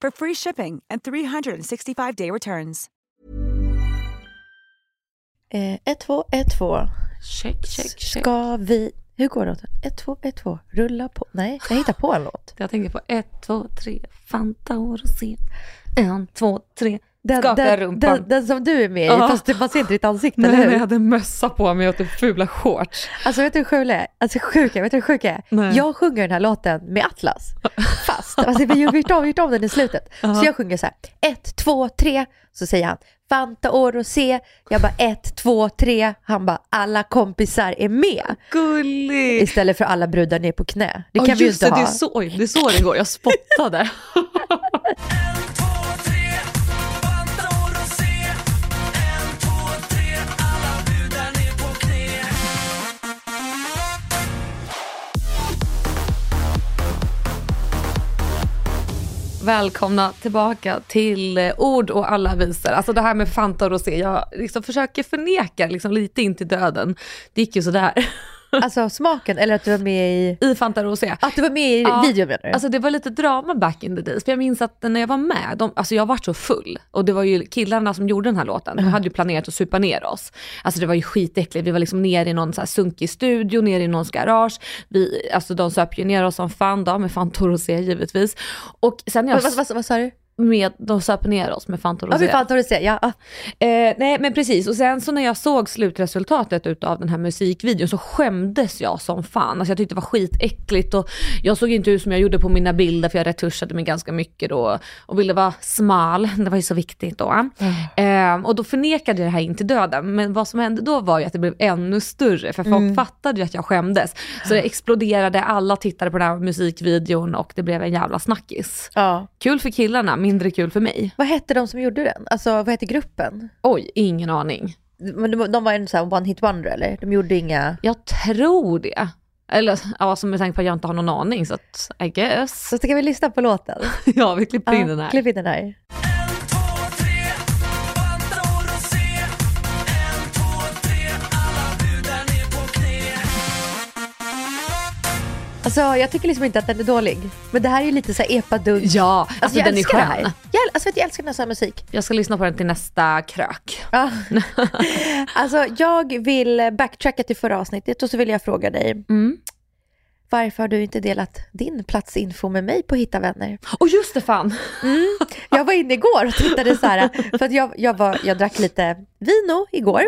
for free shipping and 365-day returns. Eh, 1, 2, 1, 2. Check, check, check. Ska vi... Hur går låten? 1, 2, 1, 2. Rulla på. Nej, jag hittar på en låt. Jag tänker på ett, två, tre, Fanta och rosé. En, två, tre, Den, skaka den, rumpan. den, den som du är med i, Ja. fast man ser inte ditt ansikte, Nej, eller hur? jag hade mössa på mig och typ fula shorts. Alltså vet du hur sjukt är? Alltså sjuka, vet du hur sjuka är? Nej. Jag sjunger den här låten med Atlas. Fast, alltså vi har gjort om, gjort om den i slutet. Så jag sjunger så här, ett, två, tre. Så säger han, Fanta och rosé. Jag bara ett, två, tre. Han bara, alla kompisar är med. Gullig! Istället för alla brudar ner på knä. Det kan Ja, vi ju inte det, ha. Det är, så, det är så det går. Jag spottade. Välkomna tillbaka till eh, ord och alla visor. Alltså det här med Fanta och Rosé, jag liksom försöker förneka liksom lite in till döden. Det gick ju sådär. Alltså smaken, eller att du var med i... I Fanta Rosé. Att du var med i Ja, videon menar du? Alltså det var lite drama back in the days. För jag minns att när jag var med, de, alltså jag var så full. Och det var ju killarna som gjorde den här låten, de hade ju planerat att supa ner oss. Alltså det var ju skitäckligt, vi var liksom nere i någon så här sunkig studio, nere i någons garage. Vi, alltså de söp ju ner oss som fan då, med Fanta Rosé givetvis. Och sen när jag... vad, vad, vad, vad sa du? Med, de söp ner oss med Fanta Ja, Rosé. vi fan tar det se. Ja, ah. Eh, nej men precis, och sen så när jag såg slutresultatet utav den här musikvideon så skämdes jag som fan. Alltså jag tyckte det var skitäckligt och jag såg inte ut som jag gjorde på mina bilder för jag retuschade mig ganska mycket då och ville vara smal, det var ju så viktigt då. Eh, och då förnekade jag det här in till döden, men vad som hände då var ju att det blev ännu större för folk fattade ju att jag skämdes. Så det exploderade, alla tittade på den här musikvideon och det blev en jävla snackis. ja. Kul för killarna, mindre kul för mig. Vad hette de som gjorde den? Alltså vad hette gruppen? Oj, ingen aning. Men de, de var en sån här one hit wonder eller? De gjorde inga... Jag tror det. Eller ja, som med tanke på att jag inte har någon aning så att I guess. Så ska vi lyssna på låten? Ja, vi klipper in den här. Klipp in den här. Alltså jag tycker liksom inte att den är dålig. Men det här är ju lite så här epadunk. Ja, alltså, jag den är älskar det här. skön. Jag, alltså jag älskar den här sån här musik. Jag ska lyssna på den till nästa krök. Ja. alltså jag vill backtracka till förra avsnittet och så vill jag fråga dig. Mm. Varför har du inte delat din platsinfo med mig på Hitta Vänner? Och just det fan! Jag var inne igår och tittade så här, för att jag, jag, var, jag drack lite vino igår.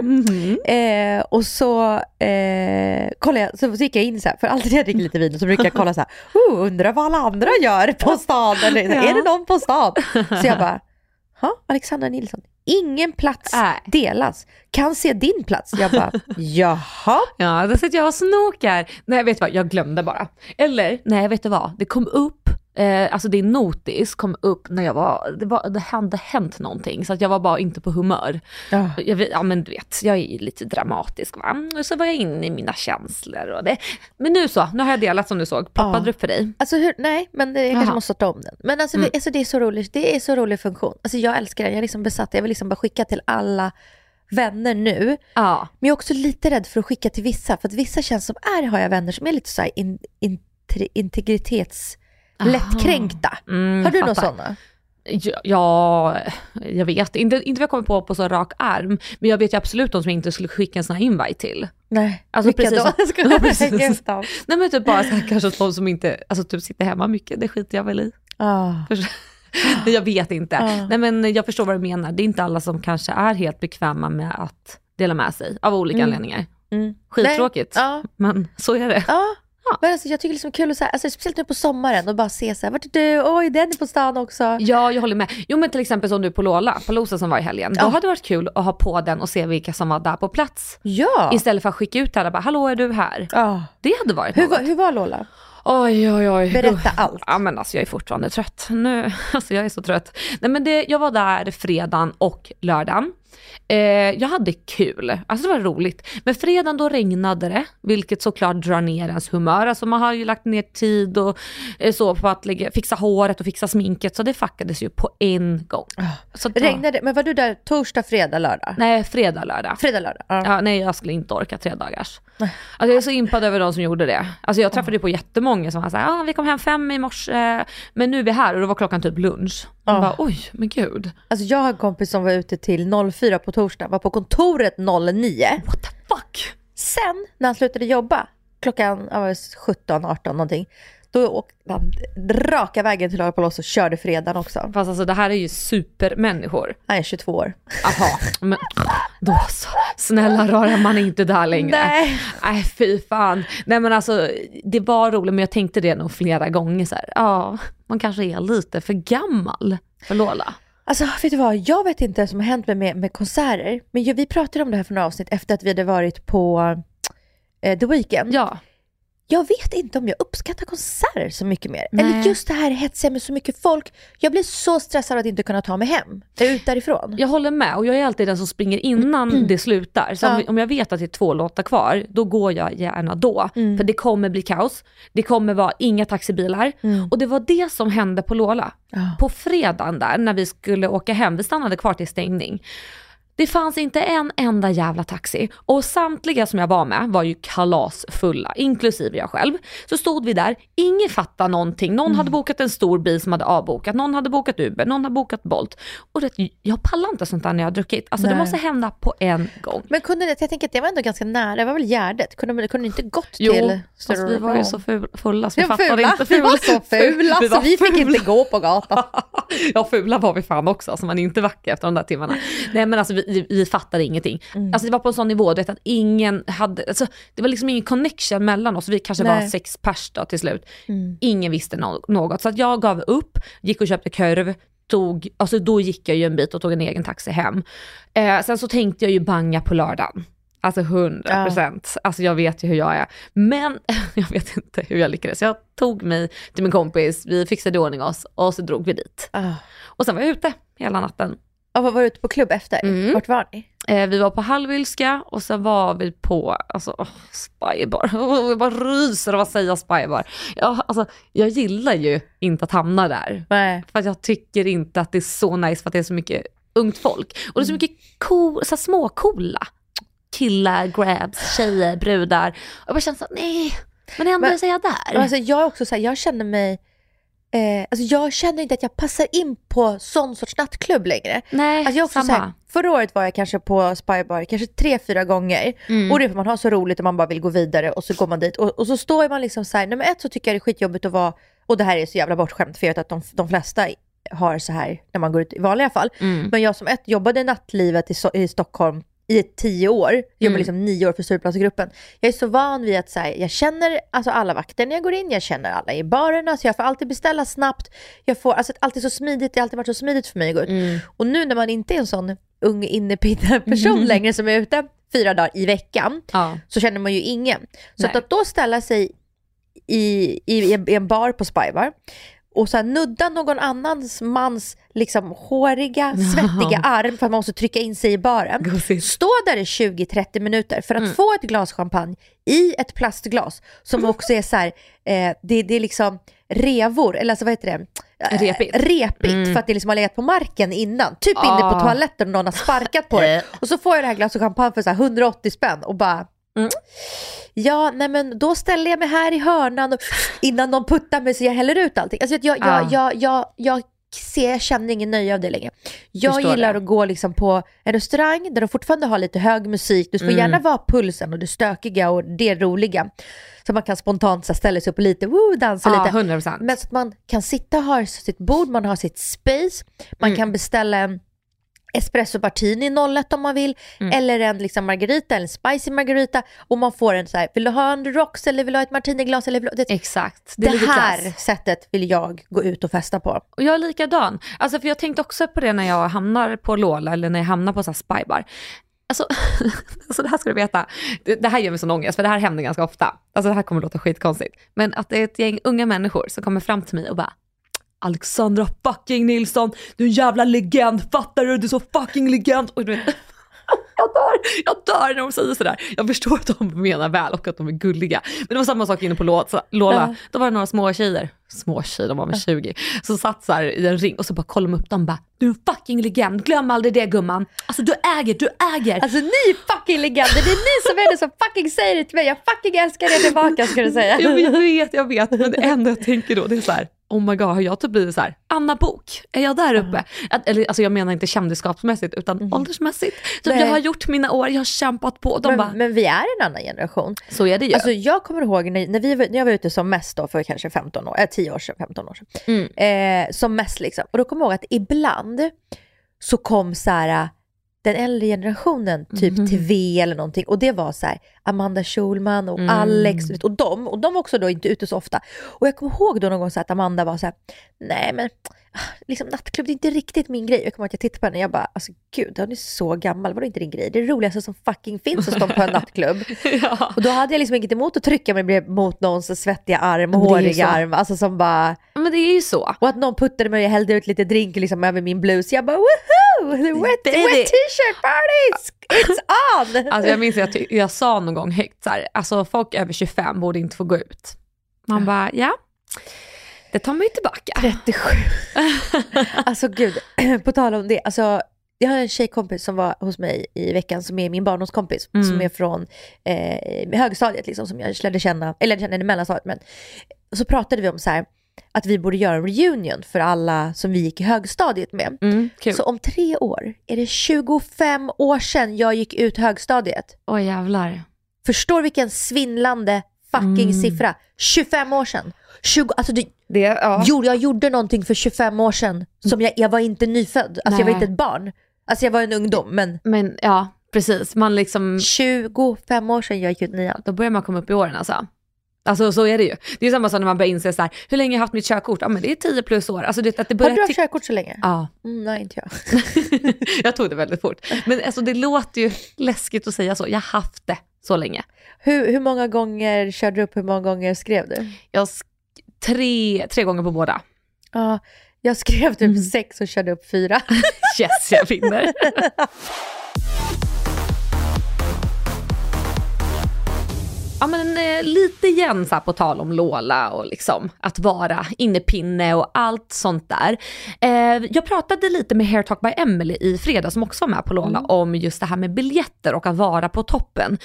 Eh, och så, eh, kollade jag, så gick jag in så här, för alltid när jag dricker lite vin så brukar jag kolla så här, oh, undrar vad alla andra gör på stan, eller Ja. är det någon på stan? Så jag bara, ja, Alexandra Nilsson, ingen plats Nej. delas, kan se din plats. Jag bara, jaha? Ja, där sitter jag och snokar. Nej, vet du vad? Jag glömde bara. Eller, nej, vet du vad? Det kom upp, eh, alltså din notis kom upp när jag var, det, var, det hade hänt någonting så att jag var bara inte på humör. Ja. Jag, ja men du vet, jag är ju lite dramatisk va. Och så var jag inne i mina känslor och det. Men nu så, nu har jag delat som du såg. Poppade Ja. det upp för dig? Alltså hur, nej, men det, jag kanske Jaha. måste starta om den. Men alltså, Mm. det, alltså det är så roligt, det är så rolig funktion. Alltså jag älskar den, jag är liksom besatt, jag vill liksom bara skicka till alla vänner nu. Ja. Men jag är också lite rädd för att skicka till vissa, för att vissa känns som, är har jag vänner som är lite så här in, intri- integritets lättkränkta. Mm, Har du några sådana? Ja, ja, jag vet. Inte, inte vad jag kommer på på så rak arm. Men jag vet ju absolut de som jag inte skulle skicka en sån här invite till. Nej, Alltså vilka precis då? Ja, jag precis. Nej men typ bara så här, kanske de som inte, alltså typ sitter hemma mycket, det skiter jag väl i. För- Nej, jag vet inte. Ja. Nej men jag förstår vad du menar. Det är inte alla som kanske är helt bekväma med att dela med sig av olika Mm. anledningar. Mm. Skittråkigt. Nej, ja. Men så är det. Ja. Ja. Men alltså, jag tycker det är liksom kul att så här, alltså, speciellt nu på sommaren och bara se så här, vart är du? Oj, den är på stan också. Ja, jag håller med. Jo men till exempel som du på Lola, på Losa som var i helgen. Då Ja. hade det varit kul att ha på den och se vilka som var där på plats. Ja. Istället för att skicka ut alla bara, hallå är du här? ja. Det hade varit Hur, något. var, hur var Lola? Oj, oj, oj. Berätta allt. Ja men alltså jag är fortfarande trött. Nu, alltså jag är så trött. Nej men det, jag var där fredagen och lördagen. Eh, jag hade kul, alltså det var roligt. Men fredagen då regnade det, vilket såklart drar ner ens humör. Alltså man har ju lagt ner tid och eh, så på att lägga, fixa håret och fixa sminket, så det fuckades ju på en gång. Så att det var- Regnade Men var du där torsdag, fredag, lördag? Nej, fredag, lördag. Fredag, lördag? Ja. Ja, nej jag skulle inte orka tre dagars. Alltså jag är så impad över de som gjorde det. Alltså jag träffade på jättemånga som var såhär, ah, vi kom hem fem i morse, men nu är vi här och då var klockan typ lunch. Man Ja. bara, oj men gud. Alltså jag har en kompis som var ute till 04 på torsdag, var på kontoret 09. What the fuck? Sen när han slutade jobba, klockan ja, vad var det, 17, 18 någonting, då åkte han raka vägen till Lollapalooza och körde fredagen också. Fast alltså det här är ju supermänniskor. Han är 22 år. Jaha, men då så. Snälla rara man är inte där längre. Nej. Nej fy fan. Nej men alltså det var roligt men jag tänkte det nog flera gånger så här. ja man kanske är lite för gammal för Lola. Alltså vet du vad, jag vet inte vad som har hänt med, med, med konserter, men vi pratade om det här för några avsnitt efter att vi hade varit på eh, The Weeknd. Ja. Jag vet inte om jag uppskattar konserter så mycket mer. Nej. Eller just det här hetsiga med så mycket folk. Jag blir så stressad att inte kunna ta mig hem, ut därifrån. Jag håller med och jag är alltid den som springer innan det slutar. Så om, Mm. Ja. om jag vet att det är två låtar kvar, då går jag gärna då. Mm. För det kommer bli kaos, det kommer vara inga taxibilar. Och det var det som hände på Lola. Ja. På fredagen där när vi skulle åka hem, vi stannade kvar till stängning. Det fanns inte en enda jävla taxi och samtliga som jag var med var ju kalasfulla, inklusive jag själv. Så stod vi där, ingen fattade någonting. Någon hade bokat en stor bil som hade avbokat, någon hade bokat Uber, någon hade bokat Bolt. Och det, jag pallar inte sånt där när jag har druckit. Alltså det Nej. måste hända på en gång. Men kunde det, jag tänker att det var ändå ganska nära, det var väl Gärdet? Kunde, det kunde inte gått Jo, till fast vi var ju så ful, fulla så vi fattade fula. inte. Vi var så fula Vi så vi fick fula. inte gå på gatan. ja fula var vi fan också, så man är inte vacker efter de där timmarna. Nej men alltså vi, vi fattade ingenting. Mm. Alltså det var på en sån nivå, du vet att ingen hade, alltså, det var liksom ingen connection mellan oss, vi kanske var Nej. Mm. sex pers då till slut. Ingen visste no- något, så att jag gav upp, gick och köpte korv, tog, alltså då gick jag ju en bit och tog en egen taxi hem. Eh, sen så tänkte jag ju banga på lördagen. Alltså 100 procent. Alltså jag vet ju hur jag är. Men jag vet inte hur jag lyckades. Jag tog mig till min kompis, vi fixade i ordning oss och så drog vi dit. Ah. Och sen var jag ute hela natten. Och vad var du ute på klubb efter? Mm. Vart var ni? Eh, vi var på Hallwylska och sen var vi på alltså, oh, Spybar. Oh, jag bara ryser av att säga Spybar. Ja, alltså, jag gillar ju inte att hamna där. Nej. För att jag tycker inte att det är så nice för att det är så mycket ungt folk. Och det är så mycket cool, så småcoola killar, grabs, tjejer, brudar. Och jag bara känner så här, nej, men ändå Men- är jag där. Alltså, jag är också så här, jag känner mig, eh, alltså jag känner inte att jag passar in på sån sorts nattklubb längre. nej, Alltså jag också så samma. här, förra året var jag kanske på Spybar kanske tre, fyra gånger. Mm. Och det är för man har så roligt och man bara vill gå vidare och så går man dit. Och, och så står man liksom så här, nummer ett så tycker jag det är skitjobbigt att vara, och det här är så jävla bortskämt för jag vet att de, de flesta har så här när man går ut i vanliga fall. Mm. Men jag som ett jobbade nattlivet i, i Stockholm i tio år, Mm. liksom nio år för Stureplansgruppen. Jag är så van vid att så här, jag känner alltså alla vakter när jag går in, jag känner alla i barerna, så jag får alltid beställa snabbt. Jag får, alltså alltid så smidigt, det har alltid varit så smidigt för mig att gå ut. Mm. Och nu när man inte är en sån ung innepinne person längre som är ute fyra dagar i veckan, Ja. så känner man ju ingen. Så att, att då ställa sig i, i, en- i en bar på Spybar och så här nudda någon annans mans liksom håriga, svettiga arm för att man måste trycka in sig i baren. Gosigt. Stå där i 20-30 minuter för att få ett glas champagne i ett plastglas som också är så här, eh, det, det är liksom revor, eller alltså vad heter det? Eh, Repigt. Repigt för att det liksom har legat på marken innan. Typ inne på Ah. toaletten och någon har sparkat på det. Och så får jag det här glaset champagne för så här 180 spänn och bara Mm. Ja, nej men då ställer jag mig här i hörnan och innan de puttar mig så jag häller ut allting. Alltså jag, jag, Ah. jag, jag, jag ser, jag känner ingen nöje av det längre. Jag Förstår gillar det. att gå liksom på en restaurang där de fortfarande har lite hög musik. Du får Mm. gärna vara pulsen och det stökiga och det roliga. Så man kan spontant så ställa sig upp och lite, woo, dansa Ja, lite. 100%. Men så att man kan sitta och ha sitt bord, man har sitt space, man Mm. kan beställa en espresso martini 01 om man vill, Mm. eller en liksom margarita eller en spicy margarita och man får en så här, vill du ha en rocks eller vill du ha ett martiniglas eller vill du... det, Exakt. det lite här klass. sättet vill jag gå ut och festa på. Och jag är likadan. Alltså för jag tänkte också på det när jag hamnar på Lola eller när jag hamnar på så här spybar. Alltså, alltså det här ska du veta, det, det här gör mig sån ångest för det här händer ganska ofta. Alltså det här kommer låta skitkonstigt. Men att det är ett gäng unga människor som kommer fram till mig och bara Alexandra fucking Nilsson, du är en jävla legend, fattar du? Du är så fucking legend. Och jag dör, jag dör när de säger sådär. Jag förstår att de menar väl och att de är gulliga. Men det var samma sak inne på Lola. Då var det några små tjejer, små tjejer, de var väl 20, som satt så här i en ring och så bara kollade de upp dem och bara du är en fucking legend, glöm aldrig det gumman. Alltså du äger, du äger. Alltså ni är fucking legender, det är ni som är det som fucking säger det till mig. Jag fucking älskar er tillbaka ska du säga. Jag vet, jag vet, men det enda jag tänker då det är så här, oh my god, har jag typ blivit så här, Anna Bok, är jag där uppe? Att, eller alltså jag menar inte kändisskapsmässigt utan åldersmässigt. Typ, jag har gjort mina år, jag har kämpat på. Men, bara, men vi är en annan generation. så är det ju. Alltså jag kommer ihåg när, när, vi, när jag var ute som mest då för kanske 15 år, äh, 10 år sedan, 15 år sedan. Mm. Eh, som mest liksom. Och då kommer jag ihåg att ibland så kom så här den äldre generationen, typ Mhm. TV eller någonting. Och det var så här Amanda Schulman och Mm. Alex och de. Och de var också då inte ute så ofta. Och jag kommer ihåg då någon gång så att Amanda var så här, nej men ah, liksom nattklubb det är inte riktigt min grej. Jag kommer ihåg att jag tittade på henne och jag bara, alltså gud hon är så gammal, vadå inte din grej? Det är det roligaste som fucking finns att stå på en nattklubb. ja. Och då hade jag liksom inget emot att trycka mig mot någons svettiga arm och det håriga arm. Alltså som bara, Men det är ju så. och att någon puttade mig och hällde ut lite drink liksom över min blus. Jag bara The wet, Det wet t-shirt party! It's on! Alltså jag minns att jag, jag sa någon gång högt så här, alltså folk över 25 borde inte få gå ut. Man bara, ja, det tar man ju tillbaka. 37. alltså gud, på tal om det. Alltså, jag har en tjejkompis som var hos mig i veckan som är min barndomskompis. Mm. Som är från eh, högstadiet liksom, som jag lärde känna, eller lärde känna i mellanstadiet. Men, och så pratade vi om så här, att vi borde göra en reunion för alla som vi gick i högstadiet med. Mm. Så om tre år är det 25 år sedan jag gick ut högstadiet. Åh jävlar. Förstår vilken svindlande fucking Mm. siffra. 25 år sedan. 20, alltså det, Det, ja. jo, jag gjorde någonting för 25 år sedan som jag, jag var inte nyfödd. Alltså jag var Nej. inte ett barn. Alltså jag var en ungdom men Men ja, precis. Man liksom, 25 år sedan jag gick ut nian. då börjar man komma upp i åren alltså. Alltså så är det ju. Det är samma som när man börjar inse så här, hur länge har jag haft mitt körkort? Ja men det är 10 plus år. Alltså det, att det Har börjar du haft körkort så länge? Ja. Mm, nej inte jag. jag tog det väldigt fort. Men alltså det låter ju läskigt att säga så. Jag har haft det så länge. Hur, hur många gånger körde du upp, hur många gånger skrev du? Jag sk- tre, tre gånger på båda. Ja, jag skrev typ Mm. sex och körde upp fyra. Yes, jag vinner. Ja men eh, lite igen så här på tal om Lola och liksom att vara innepinne och allt sånt där. Eh, jag pratade lite med Hair Talk by Emily i fredag som också var med på Lola om just det här med biljetter och att vara på toppen.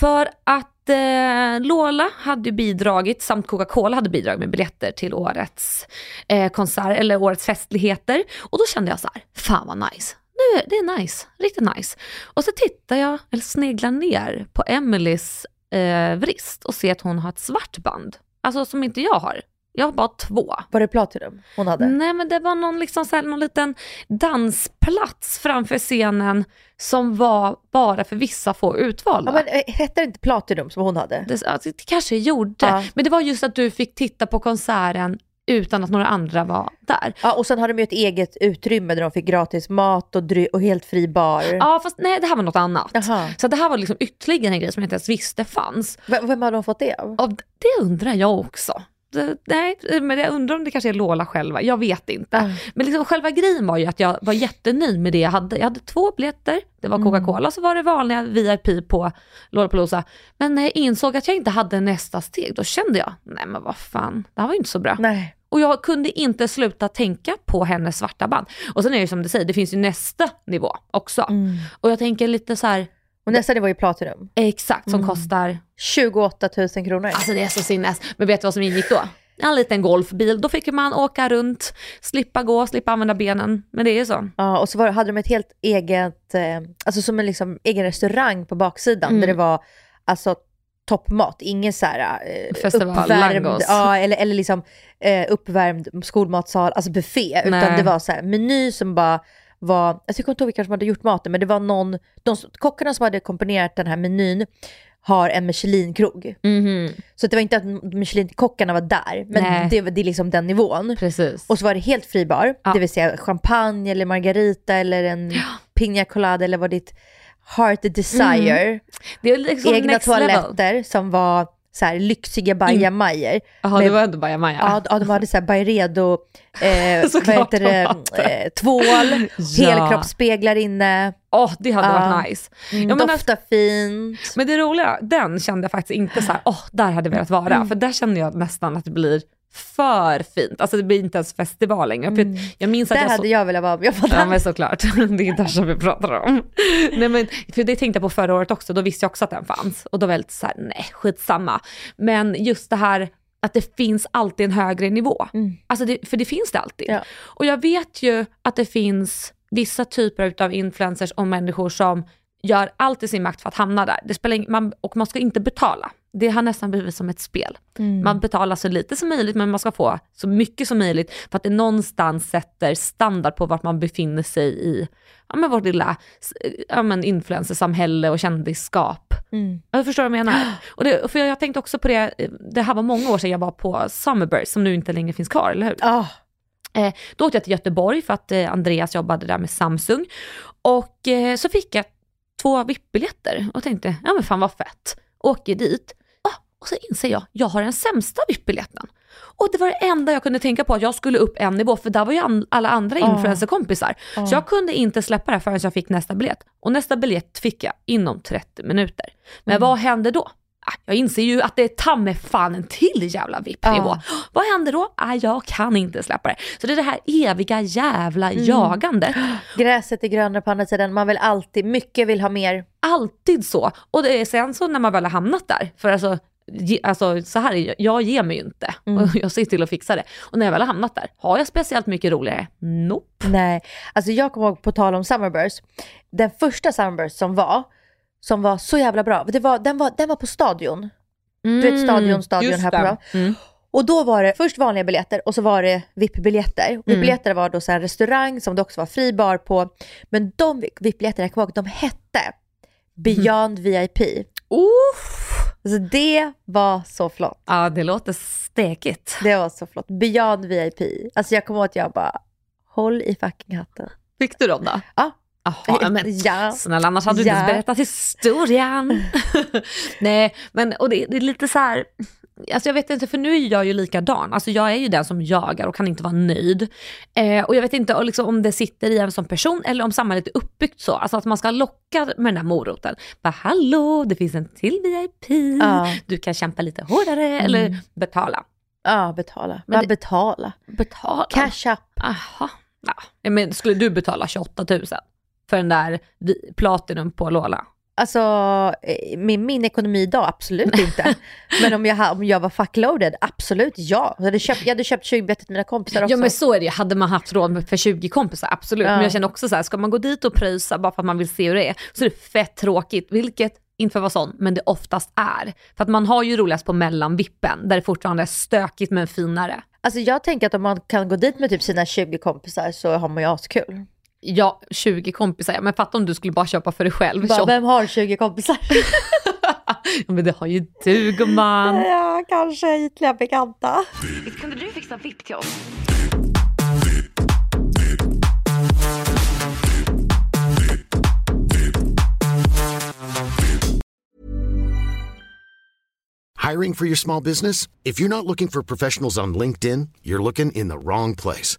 För att eh, Lola hade bidragit, samt Coca-Cola hade bidragit med biljetter till årets eh, konsert, eller årets festligheter. Och då kände jag så här, fan vad nice. Nu, det är nice, riktigt nice. Och så tittar jag, eller sneglar ner på Emelies eh, vrist och ser att hon har ett svart band. Alltså som inte jag har. Jag har bara två. Var det Platinum hon hade? Nej men det var någon, liksom så här, någon liten dansplats framför scenen som var bara för vissa få utvalda. Ja, men eh, hette det inte Platinum som hon hade? det, alltså, det kanske gjorde, Ja. men det var just att du fick titta på konserten utan att några andra var där. Ja, och sen hade de ju ett eget utrymme där de fick gratis mat och, och helt fri bar. Ja fast nej det här var något annat. Jaha. Så det här var liksom ytterligare en grej som jag inte ens visste fanns. V- vem hade de fått det av? Det undrar jag också. Det, nej, men jag undrar om det kanske är Lola själva, jag vet inte. Ah. Men liksom själva grejen var ju att jag var jättenöjd med det jag hade. Jag hade två biljetter, det var Coca-Cola och så var det vanliga VIP på Lollapalooza. Men när jag insåg att jag inte hade nästa steg, då kände jag, nej men vad fan, det här var ju inte så bra. Nej. Och jag kunde inte sluta tänka på hennes svarta band. Och sen är det ju som du säger, det finns ju nästa nivå också. Och jag tänker lite så här, Och nästa det var ju Platinum. exakt som kostar, 28 000 kronor. alltså det är så sinnes. Men vet du vad som ingick då? en liten golfbil. Då fick man åka runt, slippa gå, slippa använda benen. Men det är ju så. Ja, och så var, hade de ett helt eget, eh, alltså som en liksom egen restaurang på baksidan Mm. där det var alltså toppmat, ingen så här eh, Festival, uppvärmd, langos. ja, eller, eller liksom eh, uppvärmd skolmatsal, alltså buffé, utan Nej. det var så här meny som bara var, alltså jag kommer inte ihåg vilka som hade gjort maten, men det var någon, de kockarna som hade komponerat den här menyn har en Michelin-krog. Så det var inte att Michelin-kockarna var där, men Nej. det, det är liksom den nivån. Precis. Och så var det helt fri bar, Ja. det vill säga champagne eller margarita eller en piña colada eller vad ditt heart desire. det är liksom Egna next level. toaletter som var så här lyxiga bajamajor. Jaha, med- det var ändå bajamaja. Ja, ja, de hade så här Byredo, eh, vad heter de det, hade. eh, tvål, Ja. helkroppsspeglar inne, Åh, det hade Ja. varit nice. mm, Ja, men doftar fint. Men det roliga, den kände jag faktiskt inte så här, åh, där hade jag velat vara. Mm. För där kände jag nästan att det blir för fint. Alltså det blir inte ens festival längre. För jag minns att Mm. Där jag så... hade jag velat vara om jag var Ja men såklart, det är där som vi pratar om. Nej men, för det tänkte jag på förra året också, då visste jag också att den fanns. Och då var jag lite såhär, nej skitsamma. Men just det här att det finns alltid en högre nivå. Alltså det, för det finns det alltid. Ja. Och jag vet ju att det finns vissa typer av influencers och människor som gör allt i sin makt för att hamna där. Det spelar ing- man, och man ska inte betala. Det har nästan blivit som ett spel. Man betalar så lite som möjligt men man ska få så mycket som möjligt för att det någonstans sätter standard på vart man befinner sig i ja, men vårt lilla ja, men influencersamhälle och kändisskap. Mm. Jag förstår vad jag menar. Och det, för jag, jag tänkte också på det, det här var många år sedan jag var på Summerburst som nu inte längre finns kvar, eller hur? Ah, Eh, då åkte jag till Göteborg för att eh, Andreas jobbade där med Samsung. Och eh, så fick jag två VIP-biljetter och tänkte, ja men fan vad fett. Åker dit. Och så inser jag, jag har den sämsta VIP-biljetten. Och det var det enda jag kunde tänka på, att jag skulle upp en nivå, för där var ju an- alla andra Ah. influencerkompisar. Så jag kunde inte släppa det förrän jag fick nästa biljett. Och nästa biljett fick jag inom 30 minuter. Men Mm. vad hände då? Ah, Jag inser ju att det är ta fan en till jävla VIP-nivå. Ja. Vad händer då? Ah, jag kan inte släppa det. Så det är det här eviga jävla Mm. jagandet. gräset är grönare på andra sidan, man vill alltid, mycket vill ha mer. Alltid så. Och det är sen så när man väl har hamnat där, för alltså, ge, alltså så här är jag, ger mig ju inte. Mm. Och jag ser till att fixa det. Och när jag väl har hamnat där, har jag speciellt mycket roligare? Nope. Nej, alltså jag kommer ihåg på tal om Summerburst, den första Summerburst som var, som var så jävla bra, det var, den, var, den var på Stadion. Du vet Stadion, Stadion Mm, just här på. Mm. Och då var det först vanliga biljetter och så var det VIP-biljetter. Mm. VIP-biljetter var då så här restaurang som det också var fri bar på. Men de VIP-biljetterna, jag kommer ihåg, de hette Beyond VIP. Uff. Alltså det var så flott. Ja, det låter stekigt. Det var så flott. Beyond VIP. Alltså jag kommer ihåg att jag bara, håll i fucking hatten. Fick du dem då? Ja. Jaha, men Ja. snälla annars hade du Ja. inte berättat historien. Nej, men och det, det är lite så här, alltså jag vet inte för nu är jag ju likadan, alltså jag är ju den som jagar och kan inte vara nöjd. Eh, och jag vet inte liksom, om det sitter i en som person eller om samhället är uppbyggt så, alltså att man ska locka med den där moroten. Bara hallå, det finns en till VIP, Ja. du kan kämpa lite hårdare eller betala. Ja, betala. Men det- betala. Betala? Cash up. Aha. Ja. Men skulle du betala 28 000 för den där Platinum på Lola? Alltså, eh, med min ekonomi idag, absolut inte. Men om jag, om jag var fuckloaded, absolut ja. Jag hade köpt, jag hade köpt 20 biljetter till mina kompisar också. Ja men så är det ju, hade man haft råd för 20 kompisar, absolut. Ja. Men jag känner också så här, ska man gå dit och pröjsa bara för att man vill se hur det är, så är det fett tråkigt, vilket inte för att vara sån, men det oftast är. För att man har ju roligast på mellanvippen, där det fortfarande är stökigt men finare. Alltså jag tänker att om man kan gå dit med typ sina 20 kompisar så har man ju askul. Ja, 20 kompisar, men fatta om du skulle bara köpa för dig själv. Bara, 28. vem har 20 kompisar? ja, men det har ju du gumman. ja, kanske ytliga bekanta. Kunde du fixa VIP till oss? Hiring for your small business? If you're not looking for professionals on LinkedIn, you're looking in the wrong place.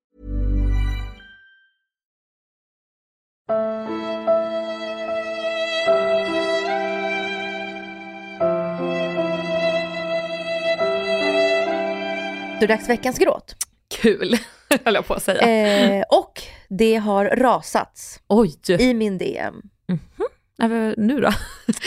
Då är det dags för veckans gråt. Kul, höll jag på att säga. Eh, och det har rasats Oj, i min DM. mm. nu då?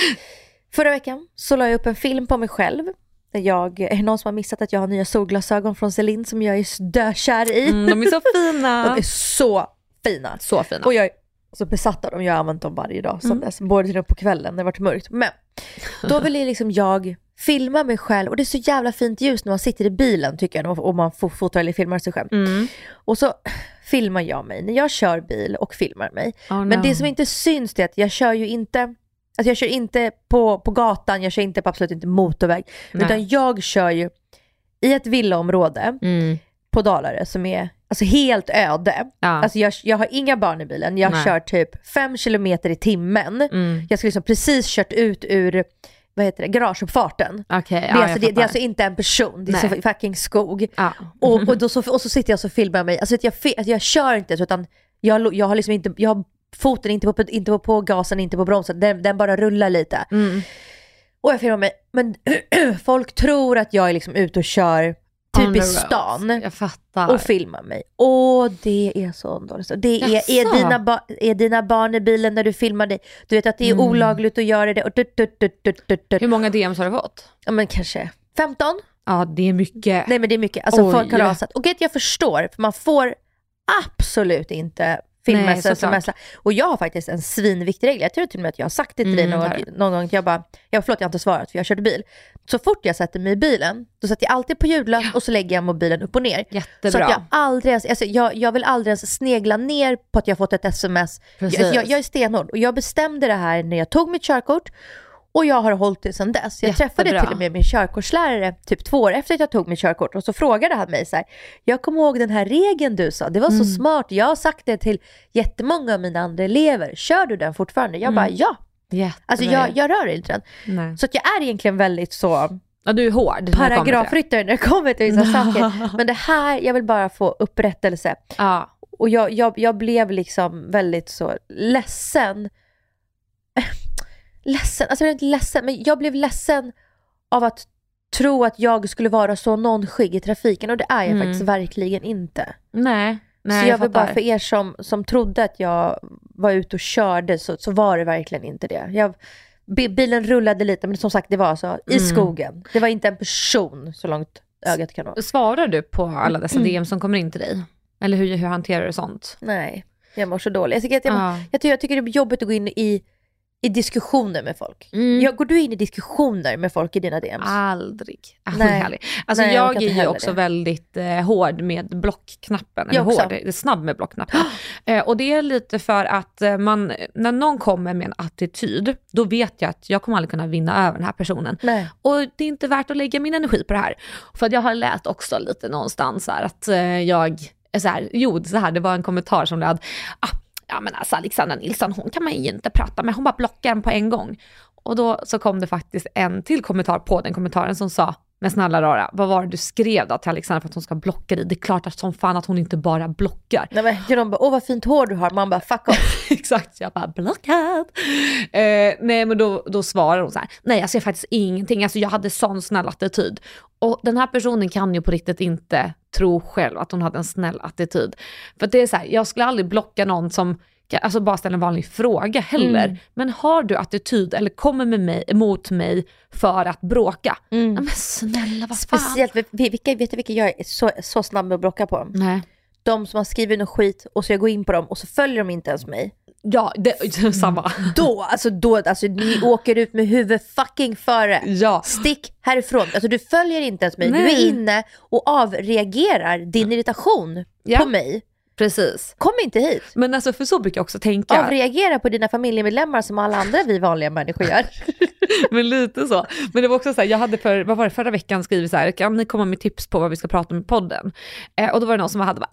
Förra veckan så la jag upp en film på mig själv. Där jag, är det någon som har missat att jag har nya solglasögon från Celine som jag är dökär i? Mm, de är så fina. de är så fina. Så fina. Och jag är så besatt av dem, jag har använt dem varje dag sedan Mm. dess. Både till och på kvällen när det varit mörkt. Men då vill jag liksom jag filma mig själv och det är så jävla fint ljus när man sitter i bilen tycker jag och man fo- fotar eller filmar sig själv. Mm. Och så filmar jag mig när jag kör bil och filmar mig. Oh, Men no. det som inte syns det är att jag kör ju inte, alltså jag kör inte på, på gatan, jag kör inte på absolut inte motorväg. Nej. Utan jag kör ju i ett villaområde Mm. på Dalarö som är alltså helt öde. Ja. Alltså jag, jag har inga barn i bilen, jag Nej. kör typ 5 kilometer i timmen. Mm. Jag ska liksom precis kört ut ur vad heter det, garageuppfarten. Okej, det, är jag alltså, det, det är alltså inte en person, det är så fucking skog. Ja. Och, och, då så, och så sitter jag och så filmar jag mig. Alltså jag, fi- att jag kör inte utan jag, jag har liksom inte, jag har foten inte på, inte på, på gasen, inte på bromsen, den, den bara rullar lite. Mm. Och jag filmar mig, men folk tror att jag är liksom ute och kör typ i stan Jag och filmar mig. Och det är så Det är, Jaså? är, dina ba- är dina barn i bilen när du filmar dig? Du vet att det är Mm. olagligt att göra det. Och dut, dut, dut. Hur många DMs har du fått? Ja men kanske 15? Ja, det är mycket. Nej men det är mycket. Alltså Oj. folk har rasat. Och jag förstår, för man får absolut inte filma sig såklart. smsa. Och jag har faktiskt en svinviktig regel. Jag tror till och med att jag har sagt det till dig Mm, någon, har gång- någon gång. Jag bara, ja, förlåt jag har inte svarat för jag körde bil. Så fort jag sätter mig i bilen, då sätter jag alltid på ljudlös och så lägger jag mobilen upp och ner. Jättebra. Så att jag aldrig ens, alltså jag, jag vill aldrig ens snegla ner på att jag fått ett sms. Precis. Jag, jag, jag är stenhård och jag bestämde det här när jag tog mitt körkort och jag har hållit det sedan dess. Jag träffade Jättebra. till och med min körkortslärare typ två år efter att jag tog mitt körkort och så frågade han mig så här, jag kommer ihåg den här regeln du sa, det var så Mm. smart, jag har sagt det till jättemånga av mina andra elever, kör du den fortfarande? Jag bara ja, Jättebra. alltså jag, jag rör inte den. Nej. Så att jag är egentligen väldigt så Ja, du är hård. paragrafryttare när det kommer till vissa saker. Men det här, jag vill bara få upprättelse. Ja. Och jag, jag, jag blev liksom väldigt så ledsen. ledsen, alltså jag blev inte ledsen, men jag blev ledsen av att tro att jag skulle vara så nonskygg i trafiken och det är jag Mm. faktiskt verkligen inte. Nej. Nej, så jag, vill bara för er som, som trodde att jag var ute och körde så, så var det verkligen inte det. Jag, bi- bilen rullade lite men som sagt det var så i Mm. skogen. Det var inte en person så långt ögat kan nå. Svarar du på alla dessa Mm. DM som kommer in till dig? Eller hur, hur hanterar du sånt? Nej, jag mår så dåligt. Jag tycker, att jag, Ja. jag, tycker, jag tycker det är jobbigt att gå in i, i diskussioner med folk. Mm. Jag, går du in i diskussioner med folk i dina DMs? Aldrig. Nej. det är härligt. alltså Nej, jag jag, är ju också det. väldigt eh, hård med blockknappen. Eller Jag också. hård, det är snabb med blockknappen. eh, och det är lite för att eh, man, när någon kommer med en attityd, då vet jag att jag kommer aldrig kunna vinna över den här personen. Nej. Och det är inte värt att lägga min energi på det här. För att jag har läst också lite någonstans här att eh, jag, så här, jo så här, det var en kommentar som löd, ah, ja men alltså Alexandra Nilsson hon kan man ju inte prata med, hon bara blockar en på en gång. Och då så kom det faktiskt en till kommentar på den kommentaren som sa, men snälla rara, vad var det du skrev då till Alexandra för att hon ska blocka dig? Det är klart att som fan att hon inte bara blockar. Nej men de bara, åh vad fint hår du har. Man bara, fuck off. Exakt, jag bara blockad. Eh, nej men då, då svarar hon så här, nej jag ser faktiskt ingenting, alltså jag hade sån snäll attityd. Och den här personen kan ju på riktigt inte tro själv att hon hade en snäll attityd. För det är så här, jag skulle aldrig blocka någon som alltså bara ställa en vanlig fråga heller. Mm. Men har du attityd eller kommer med mig, emot mig för att bråka? Mm. Men snälla vad fan. Speciellt, vilka, vet du vilka jag är så, så snabb med att blocka på? Nej. De som har skrivit något skit och så jag går in på dem och så följer de inte ens mig. Ja, det, samma. Då, alltså då, alltså ni åker ut med huvud fucking före. Ja. Stick härifrån. Alltså du följer inte ens mig. Du Nej. är inne och avreagerar din irritation Ja. på mig. Precis. Kom inte hit. Men alltså för så brukar jag också tänka. Avreagera på dina familjemedlemmar som alla andra vi vanliga människor gör. Men lite så. Men det var också så här, jag hade för, vad var det, förra veckan skrivit så här, kan ni komma med tips på vad vi ska prata om i podden? Eh, och då var det någon som hade bara,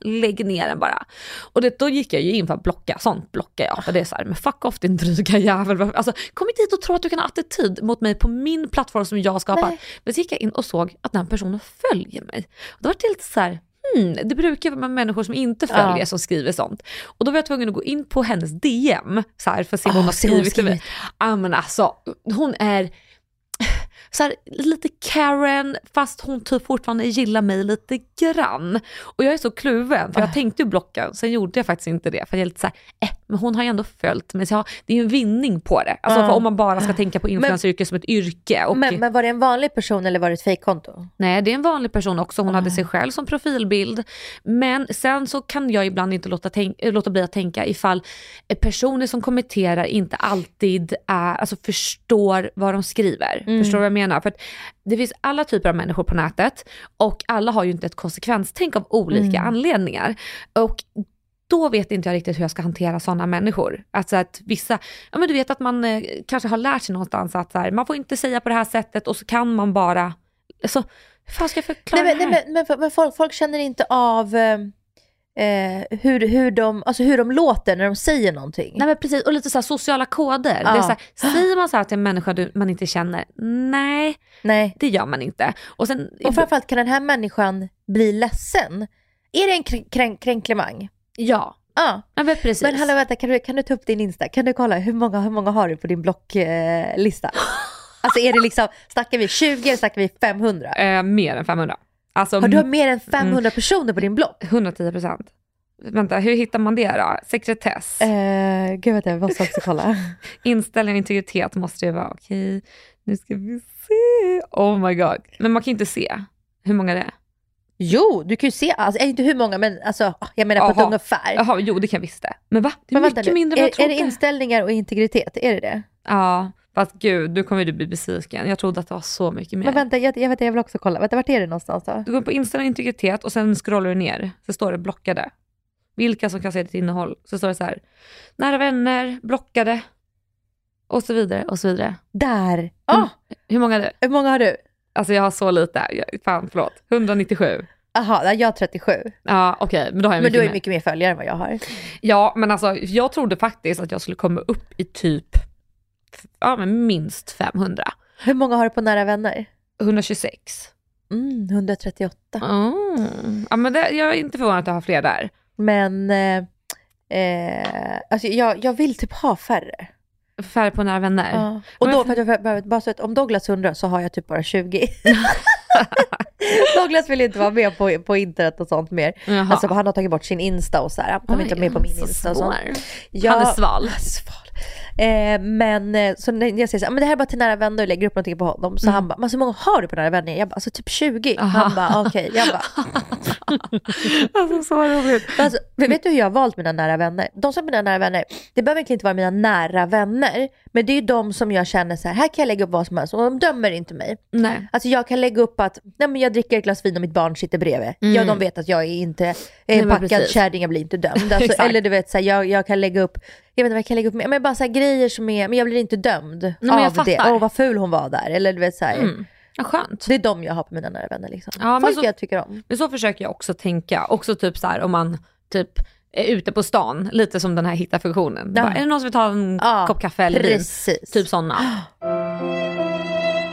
lägg ner den bara. Och det, då gick jag ju in för att blocka, sånt blockar jag. För det är så här, men fuck off din dryga jävel. Alltså, kom inte hit och tro att du kan ha attityd mot mig på min plattform som jag har skapat. Nej. Men så gick jag in och såg att den personen följer mig. Och då var det lite så här, Hmm, det brukar vara människor som inte följer Ja. som skriver sånt. Och då var jag tvungen att gå in på hennes DM så här, för att se vad Ah, hon har skrivit. Ja men alltså, hon är så här, lite Karen fast hon typ fortfarande gillar mig lite grann. Och jag är så kluven för jag tänkte ju blocka, sen gjorde jag faktiskt inte det för jag är lite så här, eh, men hon har ju ändå följt mig så jag, det är ju en vinning på det. Alltså för om man bara ska tänka på influenceryrket som ett yrke. Och, Men, men var det en vanlig person eller var det ett fejkkonto? Nej, det är en vanlig person också. Hon Ah. hade sig själv som profilbild. Men sen så kan jag ibland inte låta, tänk- eh, låta bli att tänka ifall personer som kommenterar inte alltid är, alltså förstår vad de skriver. Mm. Förstår du vad jag menar? För det finns alla typer av människor på nätet och alla har ju inte ett konsekvenstänk av olika Mm. anledningar. Och då vet inte jag riktigt hur jag ska hantera sådana människor. Alltså att vissa, ja men du vet att man eh, kanske har lärt sig någonstans att så här, man får inte säga på det här sättet och så kan man bara, alltså hur fan ska jag förklara Nej, men, det nej, här? men, men, men folk, folk känner inte av eh, eh, hur, hur, de, alltså hur de låter när de säger någonting. Nej men precis, och lite så här sociala koder. Det är Ja. så här, säger man så här till en människa du, man inte känner, nej Nej. det gör man inte. Och sen, Och framförallt kan den här människan bli ledsen. Är det en krän- kränklemang? Ja, Ja. ja men precis. Men hallå vänta, kan du, kan du ta upp din Insta? Kan du kolla hur många, hur många har du på din blocklista? Eh, alltså är det liksom, snackar vi 20 eller snackar vi 500? eh, mer än 500. Alltså Har du mer än 500 personer på din block? 110 procent. Vänta, hur hittar man det då? Sekretess? Eh, gud vänta, jag måste också kolla. Inställning och integritet måste det vara. Okej, nu ska vi se. Oh my god. Men man kan inte se hur många det är. Jo, du kan ju se, alltså, inte hur många men alltså, jag menar på ett Jaha. ungefär. Jaha, jo det kan jag visst det. Men va? Det är Men mycket nu, mindre än vad jag är, är trodde. det inställningar och integritet? Är det det? Ja, fast gud, nu kommer du bli besviken. Jag trodde att det var så mycket mer. Men vänta, jag, jag, vet, jag vill också kolla. Vänta, vart är det någonstans då? Du går på inställning och integritet och sen scrollar du ner. Så står det blockade. Vilka som kan se ditt innehåll. Så står det så här, nära vänner, blockade och så vidare och så vidare. Där! Ah, Hur många? Hur många har du? Alltså jag har så lite. Jag, fan förlåt. 197. Jaha, jag har 37. Ja okej, men då har jag Men du har ju mycket mer följare än vad jag har. Ja men alltså jag trodde faktiskt att jag skulle komma upp i typ, ja men minst 500. Hur många har du på nära vänner? 126. Mm, 138. Mm. Ja men det, jag är inte förvånad att jag har fler där. Men eh, eh, alltså jag, jag vill typ ha färre. Färre på nära vänner. Ja. Och då, för att jag, bara- så att om Douglas undrar så har jag typ bara 20. Douglas vill inte vara med på, på internet och sånt mer. Jaha. Alltså han har tagit bort sin Insta och så här. Han vill inte vara med på min Insta och sånt. Han är sval. Sval. Eh, men eh, så när jag säger så här, men det här är bara till nära vänner och lägger upp någonting på honom. Så han bara, men så många har du på nära vänner? Jag bara, alltså typ 20. Aha. Han bara, okej. Jag bara, alltså så roligt. Alltså, vet du hur jag har valt mina nära vänner? De som är mina nära vänner, det behöver egentligen inte vara mina nära vänner. Men det är ju de som jag känner så här, här kan jag lägga upp vad som helst och de dömer inte mig. Nej. Alltså jag kan lägga upp att nej, men jag dricker ett glas vin och mitt barn sitter bredvid. Ja, de vet att jag är inte Nej, en men packad kärring, jag blir inte dömd. Alltså, eller du vet, så här, jag, jag kan lägga upp, jag vet inte vad jag kan lägga upp, men bara så grejer som är, men jag blir inte dömd jag av det. fattar. Åh vad ful hon var där. Eller du vet så här, Mm. Ja, skönt. det är de jag har på mina nära vänner liksom. Ja, men Folk så- jag tycker om. Men så försöker jag också tänka. Också typ så här om man typ är ute på stan, lite som den här hitta-funktionen. Ja. Bara, Är det någon som vill ta en Ja, kopp kaffe eller vin? Precis. Typ sådana.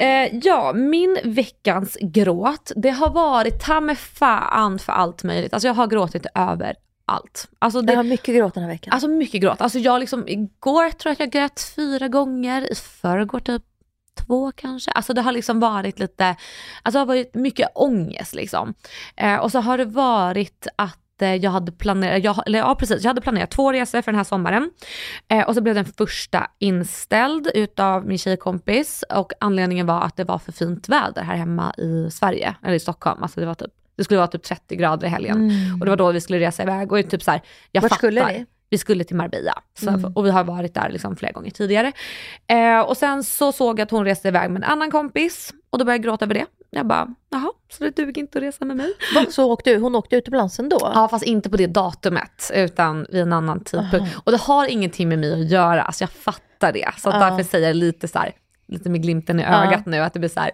Eh, ja, min veckans gråt, det har varit ta mig fan för allt möjligt. Alltså jag har gråtit över allt. Alltså det, Jag har mycket gråt den här veckan. Alltså mycket gråt. Alltså jag liksom, igår tror jag att jag grät fyra gånger, i förrgår typ två kanske. Alltså det har liksom varit lite, alltså det har varit mycket ångest liksom. Eh, och så har det varit att eh, jag hade planerat, jag, eller ja precis, jag hade planerat två resor för den här sommaren. Eh, och så blev den första inställd utav min tjejkompis och anledningen var att det var för fint väder här hemma i Sverige, eller i Stockholm. Alltså det var typ det skulle vara typ 30 grader i helgen. Och det var då vi skulle resa iväg och typ så här, jag Vart fattar. skulle ni? Vi skulle till Marbella så, Mm. och vi har varit där liksom flera gånger tidigare. Eh, och sen så såg jag att hon reste iväg med en annan kompis och då började jag gråta över det. Jag bara, jaha, så det duger inte att resa med mig. Så åkte, hon åkte utomlands ändå? Ja fast inte på det datumet utan vid en annan tidpunkt. Och det har ingenting med mig att göra, alltså jag fattar det. Så Ja. därför säger jag lite så här, lite med glimten i ögat nu att det blir så här,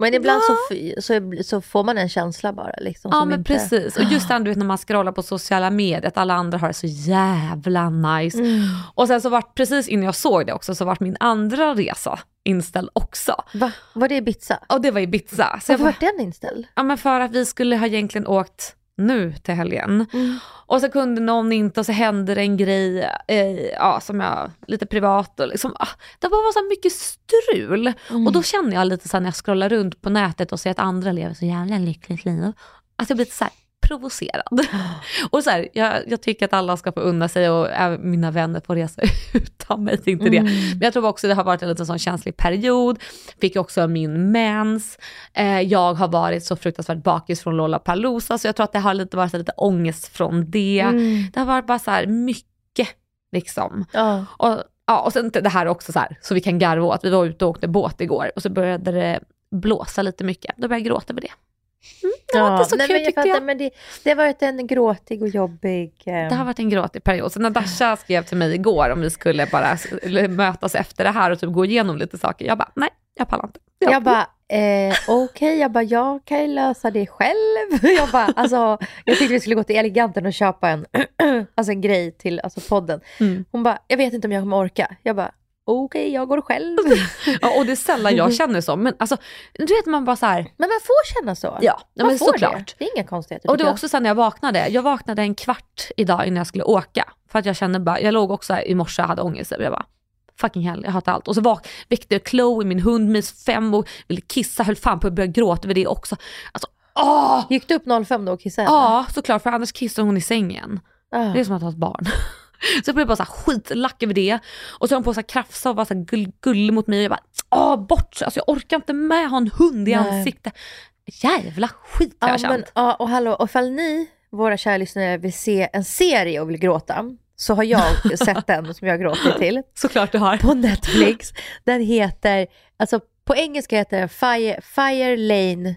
Men ibland så, f- så, så får man en känsla bara. Liksom, Ja men inte... precis. Och just du vet när man scrollar på sociala medier, att alla andra har det så jävla nice. Mm. Och sen så vart precis innan jag såg det också så vart min andra resa inställd också. Va? Var det Ibiza? Och det var Ibiza. Så jag Varför bara, vart den inställd? ja men för att vi skulle ha egentligen åkt nu till helgen. Mm. Och så kunde någon inte och så hände det en grej eh, ja, som jag, lite privat och liksom, ah, det var så mycket strul. Mm. Och då känner jag lite så när jag scrollar runt på nätet och ser att andra lever så jävla lyckligt liv, att jag blir lite så här provocerad. och så här, jag, jag tycker att alla ska få unna sig och även mina vänner får resa utan mig, inte det. Men jag tror också det har varit en liten sån känslig period, fick också min mens, eh, jag har varit så fruktansvärt bakis från Lollapalooza så jag tror att det har lite varit lite ångest från det. Mm. Det har varit bara så här mycket liksom. Ja. Och, ja, och sen det här också så här, så vi kan garva åt. Vi var ute och åkte båt igår och så började det blåsa lite mycket. Då började jag gråta över det. Det var inte så nej, kul men jag tyckte fattar, jag. Men det, det har varit en gråtig och jobbig... Eh... Det har varit en gråtig period. Så när Dasha skrev till mig igår om vi skulle bara mötas efter det här och typ gå igenom lite saker. Jag bara, nej, jag pallar inte. Jag bara, eh, okej, jag bara, jag kan ju lösa det själv. Jag bara, alltså, jag tyckte vi skulle gå till Eleganten och köpa en, alltså en grej till alltså podden. Mm. Hon bara, jag vet inte om jag kommer orka. Jag bara, okej, jag går själv. Ja, och det är sällan jag känner så. Men alltså, du vet man bara så här, Men man får känna så. ja, man men får såklart. det. Det är inga konstigheter. Och det var jag. också sen när jag vaknade. Jag vaknade en kvart idag innan jag skulle åka. För att jag kände bara, jag låg också i morse och hade ångest. Jag bara, fucking hell, jag hatar allt. Och så vak- väckte Chloe, min hund, Mis fem och ville kissa, höll fan på att börja gråta över det också. Alltså, åh! Gick du upp 05 då och kissade? henne? Ja, såklart, för annars kissar hon i sängen. Ah. Det är som att ha ett barn. Så jag blev bara så här skitlack över det. Och så höll hon på att så här krafsa och var så här gull, gullig mot mig. Och jag bara, åh bort! Alltså jag orkar inte med att ha en hund i Nej. ansiktet. Jävla skit har Ja, jag känt. men, ja, och hallå, och ifall ni, våra kära lyssnare, vill se en serie och vill gråta, så har jag sett den som jag gråter till. Såklart du har. på Netflix. Den heter, alltså på engelska heter den Fire, Fire Lane,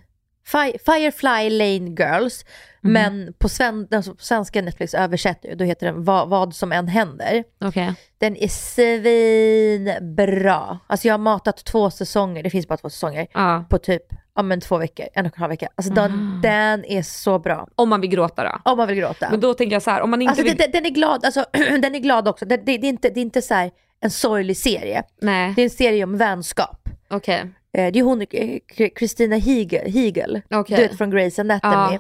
Fi- Firefly Lane Girls. Mhm. Men på, sven, alltså på svenska Netflix översätter då heter den vad, vad som än händer. Okej. Den är svinbra. Alltså jag har matat två säsonger, det finns bara två säsonger, Ja. på typ ja, men två veckor, en och en halv vecka. Alltså den, Ah. den är så bra. Om man vill gråta då? Om man vill gråta. Men då tänker jag så här, om man inte Alltså vill... den, den är glad, alltså, den är glad också. Det, det, det är inte, det är inte så här en sorglig serie. Nej, Det är en serie om vänskap. okej. Eh, Det är hon, eh, Christina Hegel, Hegel Okej. du vet från Grey's Anatomy. Ja.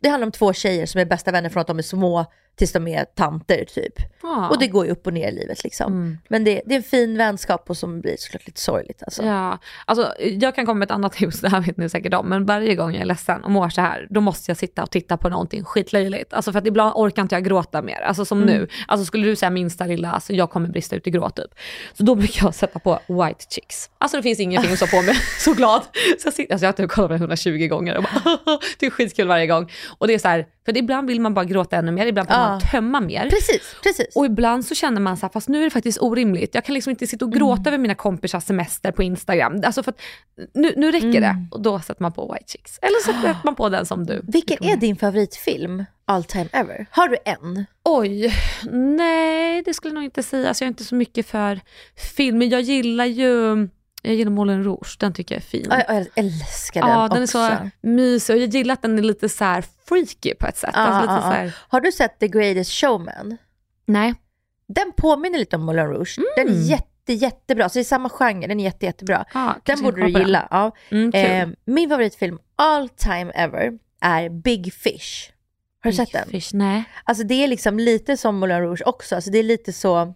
Det handlar om två tjejer som är bästa vänner från att de är små tills de är tanter typ. Ja. Och det går ju upp och ner i livet liksom. Mm. Men det, det är en fin vänskap och som blir såklart lite sorgligt alltså. Ja, alltså jag kan komma med ett annat tips, det här vet ni säkert om, men varje gång jag är ledsen och mår så här, då måste jag sitta och titta på någonting skitlöjligt. Alltså för att ibland orkar inte jag gråta mer, alltså som Mm. nu. Alltså skulle du säga minsta lilla, alltså jag kommer brista ut i gråt typ. Så då brukar jag sätta på White Chicks. Alltså det finns ingenting som får mig så glad. Så jag, sitter, alltså jag har typ kollat på den 120 gånger och bara, det är skitkul varje gång. Och det är så här, för ibland vill man bara gråta ännu mer, ibland vill Ja. man tömma mer. Precis, precis. Och ibland så känner man så här, fast nu är det faktiskt orimligt. Jag kan liksom inte sitta och gråta Mm. över mina kompisars semester på Instagram. Alltså för att nu, nu räcker Mm. det. Och då sätter man på White Chicks. Eller så sätter man på den som du. Vilken är din favoritfilm all time ever? Har du en? Oj, nej det skulle jag nog inte säga. Alltså jag är inte så mycket för film. Men jag gillar ju, jag gillar Moulin Rouge. Den tycker jag är fin. Ja, Jag älskar den Ja, den är också. så mysig och jag gillar att den är lite så här freaky på ett sätt. Ja, alltså ja, här, Har du sett The Greatest Showman? nej. Den påminner lite om Moulin Rouge. Den är Mm. jätte, jättebra. Så det är samma genre, den är jätte, jättebra. Ah, den borde du gilla. Ja. Mm. Eh, min favoritfilm all time ever är Big Fish. Har du sett den? Fish, nej. Alltså det är liksom lite som Moulin Rouge också. Alltså det är lite så,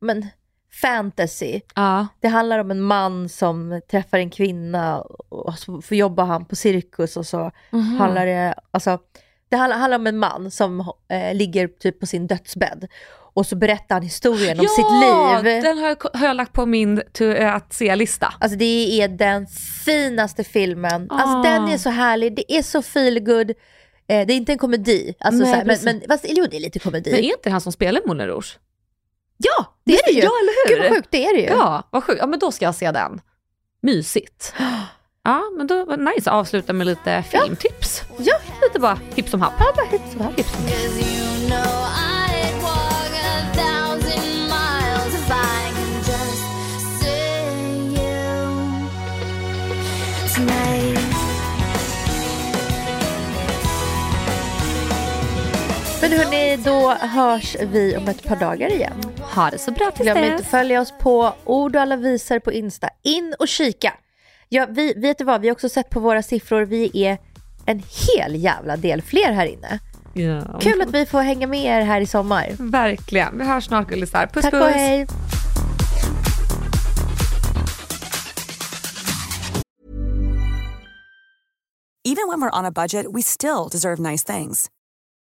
men fantasy. Ja. Det handlar om en man som träffar en kvinna och så får jobba han på cirkus och så Mhm. handlar det, alltså det handlar, om en man som eh, ligger typ på sin dödsbädd och så berättar han historien om sitt liv. den har jag, har jag lagt på min to, eh, att se-lista. Alltså det är den finaste filmen. Alltså Ah. den är så härlig, det är så feel good. Eh, det är inte en komedi, alltså, Nej, så här, men, men fast, jo det är lite komedi. Men är inte han som spelar Moulin Rouge? Ja, det är det ju! Ja, eller hur? Gud vad sjukt, det är det ju. Ja, vad sjukt. Ja, men då ska jag se den. Mysigt. Ja, men då var det nice att avsluta med lite filmtips. Ja. Lite bara hipp som happ. Ja, bara hipp som happ. Hipp som happ. Men hörni, då hörs vi om ett par dagar igen. Ha det så bra tills Glöm dess. inte att följa oss på Ord och alla visar på Insta. In och kika. Ja, vi, vet du vad, vi har också sett på våra siffror, vi är en hel jävla del fler här inne. Ja. Kul att vi får hänga med er här i sommar. Verkligen. Vi hörs snart gullisar. Puss Tack puss. och hej. Even when we're on a budget, we still deserve nice things.